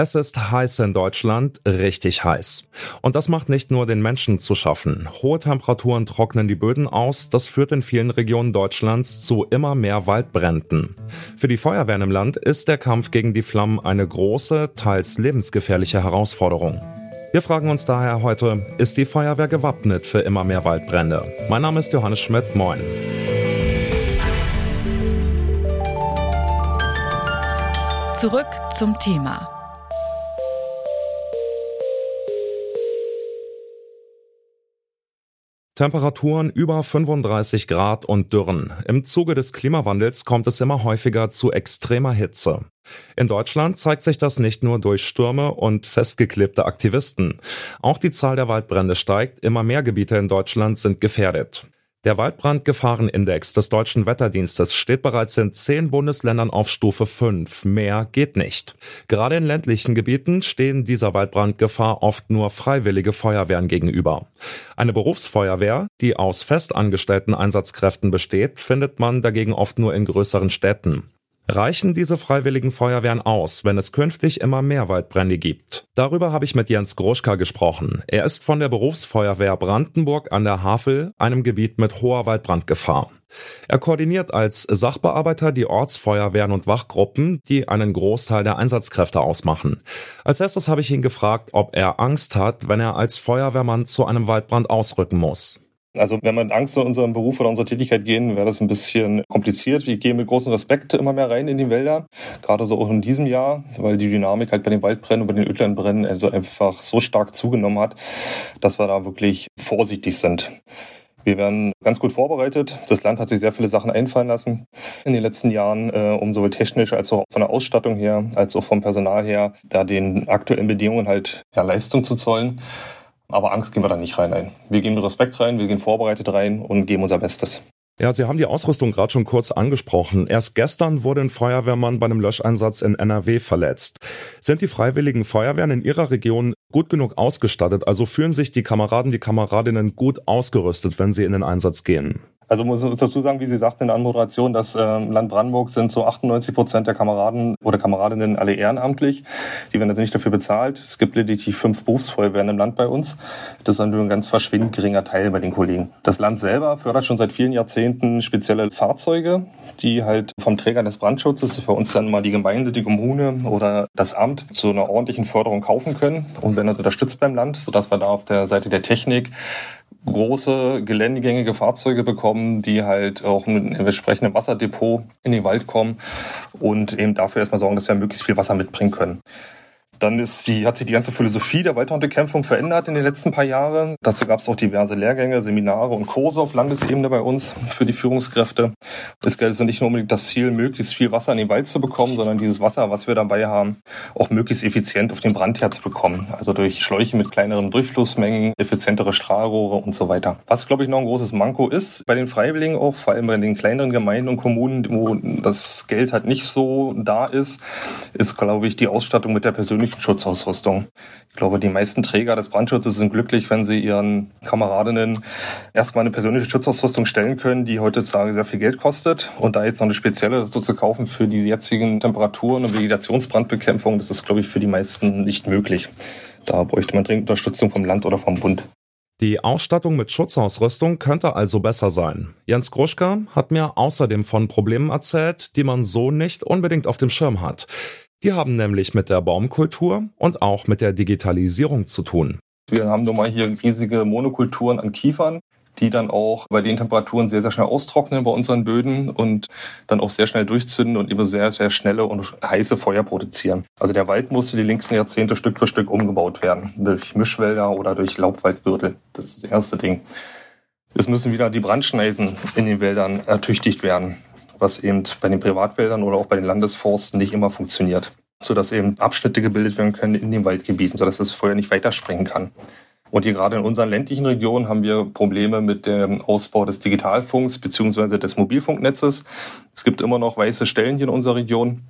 Es ist heiß in Deutschland, richtig heiß. Und das macht nicht nur den Menschen zu schaffen. Hohe Temperaturen trocknen die Böden aus, das führt in vielen Regionen Deutschlands zu immer mehr Waldbränden. Für die Feuerwehren im Land ist der Kampf gegen die Flammen eine große, teils lebensgefährliche Herausforderung. Wir fragen uns daher heute, ist die Feuerwehr gewappnet für immer mehr Waldbrände? Mein Name ist Johannes Schmidt, moin. Zurück zum Thema. Temperaturen über 35 Grad und Dürren. Im Zuge des Klimawandels kommt es immer häufiger zu extremer Hitze. In Deutschland zeigt sich das nicht nur durch Stürme und festgeklebte Aktivisten. Auch die Zahl der Waldbrände steigt, immer mehr Gebiete in Deutschland sind gefährdet. Der Waldbrandgefahrenindex des Deutschen Wetterdienstes steht bereits in zehn Bundesländern auf Stufe 5. Mehr geht nicht. Gerade in ländlichen Gebieten stehen dieser Waldbrandgefahr oft nur freiwillige Feuerwehren gegenüber. Eine Berufsfeuerwehr, die aus festangestellten Einsatzkräften besteht, findet man dagegen oft nur in größeren Städten. Reichen diese freiwilligen Feuerwehren aus, wenn es künftig immer mehr Waldbrände gibt? Darüber habe ich mit Jens Groschka gesprochen. Er ist von der Berufsfeuerwehr Brandenburg an der Havel, einem Gebiet mit hoher Waldbrandgefahr. Er koordiniert als Sachbearbeiter die Ortsfeuerwehren und Wachgruppen, die einen Großteil der Einsatzkräfte ausmachen. Als erstes habe ich ihn gefragt, ob er Angst hat, wenn er als Feuerwehrmann zu einem Waldbrand ausrücken muss. Also wenn mit Angst in unserem Beruf oder unserer Tätigkeit gehen, wäre das ein bisschen kompliziert. Ich gehe mit großem Respekt immer mehr rein in die Wälder, gerade so auch in diesem Jahr, weil die Dynamik halt bei den Waldbränden und bei den Ödlandbrennen also einfach so stark zugenommen hat, dass wir da wirklich vorsichtig sind. Wir werden ganz gut vorbereitet. Das Land hat sich sehr viele Sachen einfallen lassen in den letzten Jahren, äh, um sowohl technisch als auch von der Ausstattung her, als auch vom Personal her, da den aktuellen Bedingungen halt ja, Leistung zu zollen. Aber Angst gehen wir da nicht rein ein. Wir gehen mit Respekt rein, wir gehen vorbereitet rein und geben unser Bestes. Ja, Sie haben die Ausrüstung gerade schon kurz angesprochen. Erst gestern wurde ein Feuerwehrmann bei einem Löscheinsatz in NRW verletzt. Sind die freiwilligen Feuerwehren in Ihrer Region gut genug ausgestattet? Also fühlen sich die Kameraden, die Kameradinnen gut ausgerüstet, wenn sie in den Einsatz gehen? Also muss ich dazu sagen, wie Sie sagten in der Anmoderation, dass äh, Land Brandenburg sind so 98 Prozent der Kameraden oder Kameradinnen alle ehrenamtlich. Die werden also nicht dafür bezahlt. Es gibt lediglich fünf Berufsfeuerwehren im Land bei uns. Das ist nur ein ganz verschwindend geringer Teil bei den Kollegen. Das Land selber fördert schon seit vielen Jahrzehnten spezielle Fahrzeuge, die halt vom Träger des Brandschutzes, bei uns dann mal die Gemeinde, die Kommune oder das Amt, zu einer ordentlichen Förderung kaufen können und werden das unterstützt beim Land, sodass wir da auf der Seite der Technik große geländegängige Fahrzeuge bekommen, die halt auch mit einem entsprechenden Wasserdepot in den Wald kommen und eben dafür erstmal sorgen, dass wir möglichst viel Wasser mitbringen können. Dann ist die, hat sich die ganze Philosophie der Waldhundekämpfung verändert in den letzten paar Jahren. Dazu gab es auch diverse Lehrgänge, Seminare und Kurse auf Landesebene bei uns für die Führungskräfte. Es gilt also nicht nur unbedingt das Ziel, möglichst viel Wasser in den Wald zu bekommen, sondern dieses Wasser, was wir dabei haben, auch möglichst effizient auf den Brandherd zu bekommen. Also durch Schläuche mit kleineren Durchflussmengen, effizientere Strahlrohre und so weiter. Was, glaube ich, noch ein großes Manko ist bei den Freiwilligen auch, vor allem bei den kleineren Gemeinden und Kommunen, wo das Geld halt nicht so da ist, ist, glaube ich, die Ausstattung mit der persönlichen persönlichen Schutzausrüstung. Ich glaube, die meisten Träger des Brandschutzes sind glücklich, wenn sie ihren Kameradinnen erstmal eine persönliche Schutzausrüstung stellen können, die heutzutage sehr viel Geld kostet. Und da jetzt noch eine spezielle so zu kaufen für die jetzigen Temperaturen und Vegetationsbrandbekämpfung, das ist, glaube ich, für die meisten nicht möglich. Da bräuchte man dringend Unterstützung vom Land oder vom Bund. Die Ausstattung mit Schutzausrüstung könnte also besser sein. Jens Gruschka hat mir außerdem von Problemen erzählt, die man so nicht unbedingt auf dem Schirm hat. Die haben nämlich mit der Baumkultur und auch mit der Digitalisierung zu tun. Wir haben nun mal hier riesige Monokulturen an Kiefern, die dann auch bei den Temperaturen sehr, sehr schnell austrocknen bei unseren Böden und dann auch sehr schnell durchzünden und eben sehr, sehr schnelle und heiße Feuer produzieren. Also der Wald musste die nächsten Jahrzehnte Stück für Stück umgebaut werden. Durch Mischwälder oder durch Laubwaldgürtel. Das ist das erste Ding. Es müssen wieder die Brandschneisen in den Wäldern ertüchtigt werden was eben bei den Privatwäldern oder auch bei den Landesforsten nicht immer funktioniert. Sodass eben Abschnitte gebildet werden können in den Waldgebieten, sodass das Feuer nicht weiterspringen kann. Und hier gerade in unseren ländlichen Regionen haben wir Probleme mit dem Ausbau des Digitalfunks beziehungsweise des Mobilfunknetzes. Es gibt immer noch weiße Stellen hier in unserer Region,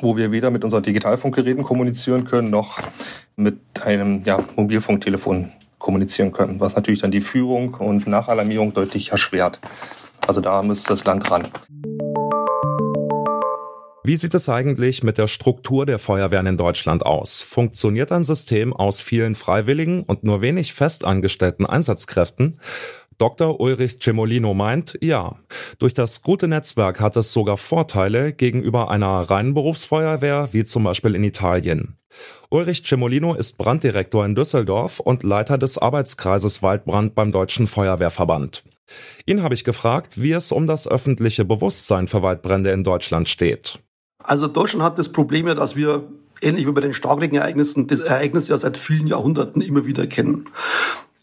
wo wir weder mit unseren Digitalfunkgeräten kommunizieren können, noch mit einem ja, Mobilfunktelefon kommunizieren können, was natürlich dann die Führung und Nachalarmierung deutlich erschwert. Also da müsste das Land ran. Wie sieht es eigentlich mit der Struktur der Feuerwehren in Deutschland aus? Funktioniert ein System aus vielen Freiwilligen und nur wenig festangestellten Einsatzkräften? Dr. Ulrich Cemolino meint, ja. Durch das gute Netzwerk hat es sogar Vorteile gegenüber einer reinen Berufsfeuerwehr, wie zum Beispiel in Italien. Ulrich Cemolino ist Branddirektor in Düsseldorf und Leiter des Arbeitskreises Waldbrand beim Deutschen Feuerwehrverband. Ihn habe ich gefragt, wie es um das öffentliche Bewusstsein für Waldbrände in Deutschland steht. Also Deutschland hat das Problem ja, dass wir ähnlich wie bei den Starkregenereignissen das Ereignis ja seit vielen Jahrhunderten immer wieder kennen.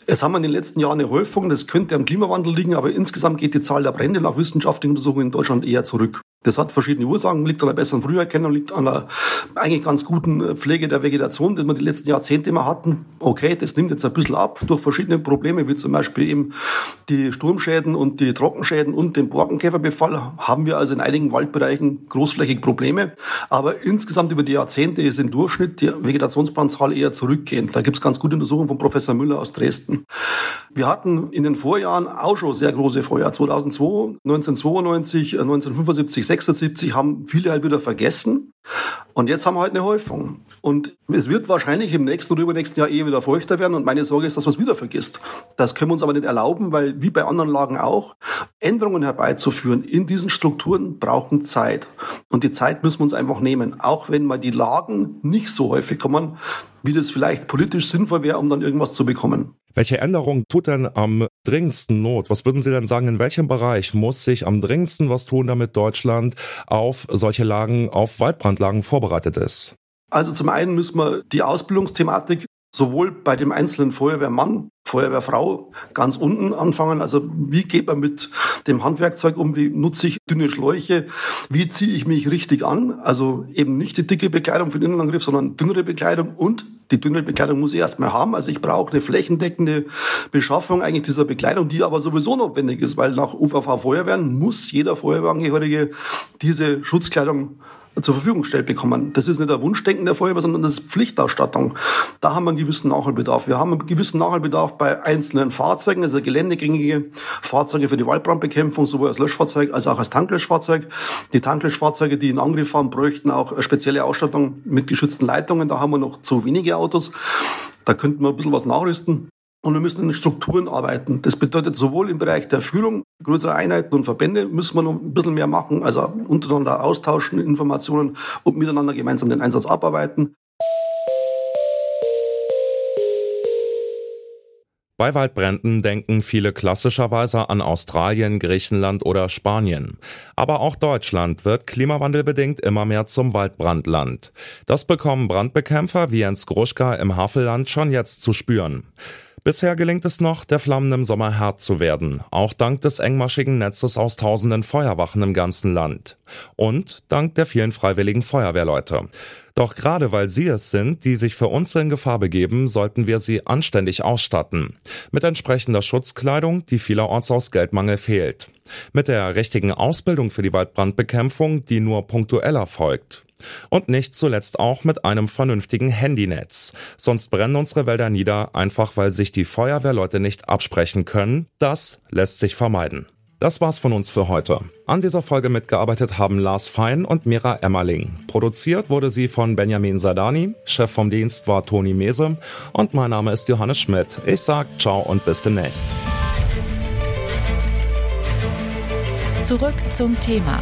Es haben in den letzten Jahren eine Häufung, das könnte am Klimawandel liegen, aber insgesamt geht die Zahl der Brände nach wissenschaftlichen Untersuchungen in Deutschland eher zurück. Das hat verschiedene Ursachen, liegt an der besseren Früherkennung, liegt an der eigentlich ganz guten äh, Pflege der Vegetation, die wir die letzten Jahrzehnte immer hatten. Okay, das nimmt jetzt ein bisschen ab durch verschiedene Probleme, wie zum Beispiel eben die Sturmschäden und die Trockenschäden und den Borkenkäferbefall. Haben wir also in einigen Waldbereichen großflächig Probleme. Aber insgesamt über die Jahrzehnte ist im Durchschnitt die Vegetationsbrandzahl eher zurückgehend. Da gibt es ganz gute Untersuchungen von Professor Müller aus Dresden. Wir hatten in den Vorjahren auch schon sehr große Feuer. 2002, 1992, 1975, 76 haben viele halt wieder vergessen. Und jetzt haben wir halt eine Häufung. Und es wird wahrscheinlich im nächsten oder übernächsten Jahr eh wieder feuchter werden. Und meine Sorge ist, dass man es wieder vergisst. Das können wir uns aber nicht erlauben, weil wie bei anderen Lagen auch, Änderungen herbeizuführen in diesen Strukturen brauchen Zeit. Und die Zeit müssen wir uns einfach nehmen. Auch wenn mal die Lagen nicht so häufig kommen, wie das vielleicht politisch sinnvoll wäre, um dann irgendwas zu bekommen. Welche Änderung tut denn am dringendsten Not? Was würden Sie denn sagen, in welchem Bereich muss sich am dringendsten was tun, damit Deutschland auf solche Lagen, auf Waldbrandlagen vorbereitet ist? Also zum einen müssen wir die Ausbildungsthematik sowohl bei dem einzelnen Feuerwehrmann, Feuerwehrfrau ganz unten anfangen. Also wie geht man mit dem Handwerkzeug um? Wie nutze ich dünne Schläuche? Wie ziehe ich mich richtig an? Also eben nicht die dicke Bekleidung für den Innenangriff, sondern dünnere Bekleidung und die dünnere Bekleidung muss ich erstmal haben. Also ich brauche eine flächendeckende Beschaffung eigentlich dieser Bekleidung, die aber sowieso notwendig ist, weil nach UVV Feuerwehren muss jeder Feuerwehrangehörige diese Schutzkleidung zur Verfügung gestellt bekommen. Das ist nicht der Wunschdenken der Feuerwehr, sondern das ist Pflichtausstattung. Da haben wir einen gewissen Nachholbedarf. Wir haben einen gewissen Nachholbedarf bei einzelnen Fahrzeugen, also geländegängige Fahrzeuge für die Waldbrandbekämpfung, sowohl als Löschfahrzeug als auch als Tanklöschfahrzeug. Die Tanklöschfahrzeuge, die in Angriff fahren, bräuchten auch spezielle Ausstattung mit geschützten Leitungen. Da haben wir noch zu wenige Autos. Da könnten wir ein bisschen was nachrüsten. Und wir müssen in Strukturen arbeiten. Das bedeutet sowohl im Bereich der Führung, größere Einheiten und Verbände müssen wir noch ein bisschen mehr machen, also untereinander austauschen, Informationen und miteinander gemeinsam den Einsatz abarbeiten. Bei Waldbränden denken viele klassischerweise an Australien, Griechenland oder Spanien. Aber auch Deutschland wird klimawandelbedingt immer mehr zum Waldbrandland. Das bekommen Brandbekämpfer wie Jens Gruschka im Havelland schon jetzt zu spüren. Bisher gelingt es noch, der Flammen im Sommer Herr zu werden, auch dank des engmaschigen Netzes aus tausenden Feuerwachen im ganzen Land. Und dank der vielen freiwilligen Feuerwehrleute. Doch gerade weil sie es sind, die sich für uns in Gefahr begeben, sollten wir sie anständig ausstatten. Mit entsprechender Schutzkleidung, die vielerorts aus Geldmangel fehlt. Mit der richtigen Ausbildung für die Waldbrandbekämpfung, die nur punktuell erfolgt. Und nicht zuletzt auch mit einem vernünftigen Handynetz. Sonst brennen unsere Wälder nieder, einfach weil sich die Feuerwehrleute nicht absprechen können. Das lässt sich vermeiden. Das war's von uns für heute. An dieser Folge mitgearbeitet haben Lars Fein und Mira Emmerling. Produziert wurde sie von Benjamin Sadani, Chef vom Dienst war Toni Mese und mein Name ist Johannes Schmidt. Ich sag ciao und bis demnächst. Zurück zum Thema